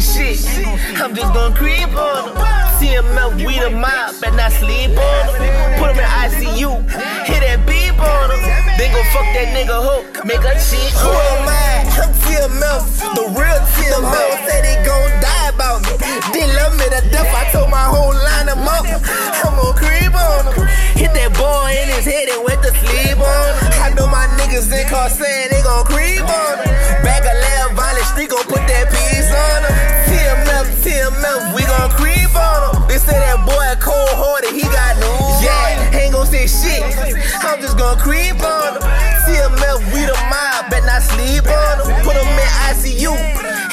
shit. I'm just gonna creep on them. TMF, we the mob, better not sleep on them. Put him in ICU, hit that beep on him. Then go fuck that nigga hook, make a cheat. Who am I? I'm TMF, the real TMF. Say they gon' die about me. They love me to death. I told my whole line them up. I'm gon' creep on them. Hit that boy in his head and went to sleep on him. I know my niggas in car Just gon' creep on see him. TMF, we the mob, bet not sleep on him. Put him in ICU,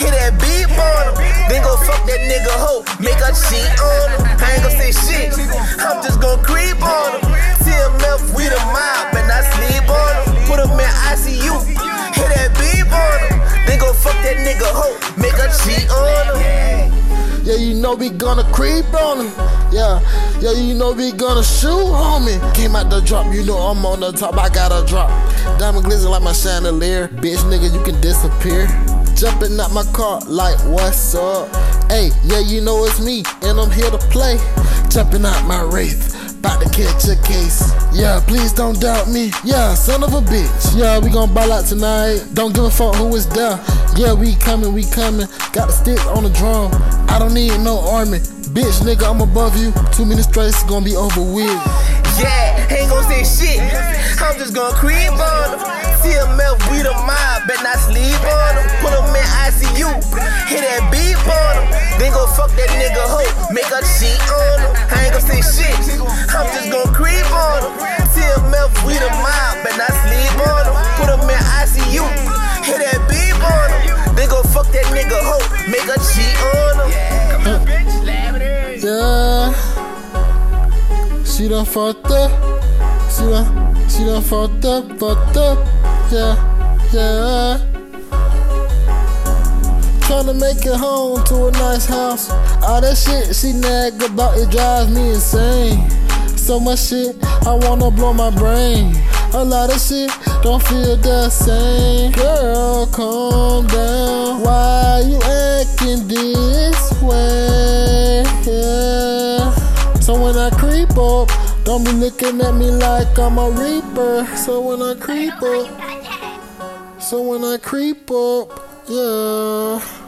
hit that beep on him. Then go fuck that nigga hoe, make a cheat on him. I ain't gon' say shit. I'm just gon' you know we gonna creep on him. Yeah, yeah, you know we gonna shoot me. Came out the drop, you know I'm on the top, I gotta drop. Diamond glisten like my chandelier. Bitch, nigga, you can disappear. Jumping out my car like what's up? Hey, yeah, you know it's me, and I'm here to play. Jumping out my wraith. About to catch a case. Yeah, please don't doubt me. Yeah, son of a bitch. Yeah, we gon' ball out tonight. Don't give a fuck who is there. Yeah, we coming, we coming. Got the stick on the drum. I don't need no army. Bitch, nigga, I'm above you. Two minutes straight, it's gonna be over with. Yeah, ain't gon' say shit. I'm just gon' creep on them. TMF, we the mob, bet not sleep on them. Put him in ICU, hit that beep on him. Then go fuck that nigga hoe, nigga hoe, make a cheat on him. Yeah. She done fucked up. She done, she done fucked up, fucked up. Yeah, yeah. Tryna make it home to a nice house. All that shit she nag about it drives me insane. So much shit, I wanna blow my brain. A lot of shit don't feel the same. Girl, calm down. This way? So when I creep up, don't be looking at me like I'm a reaper. So when I creep up, so when I creep up, yeah.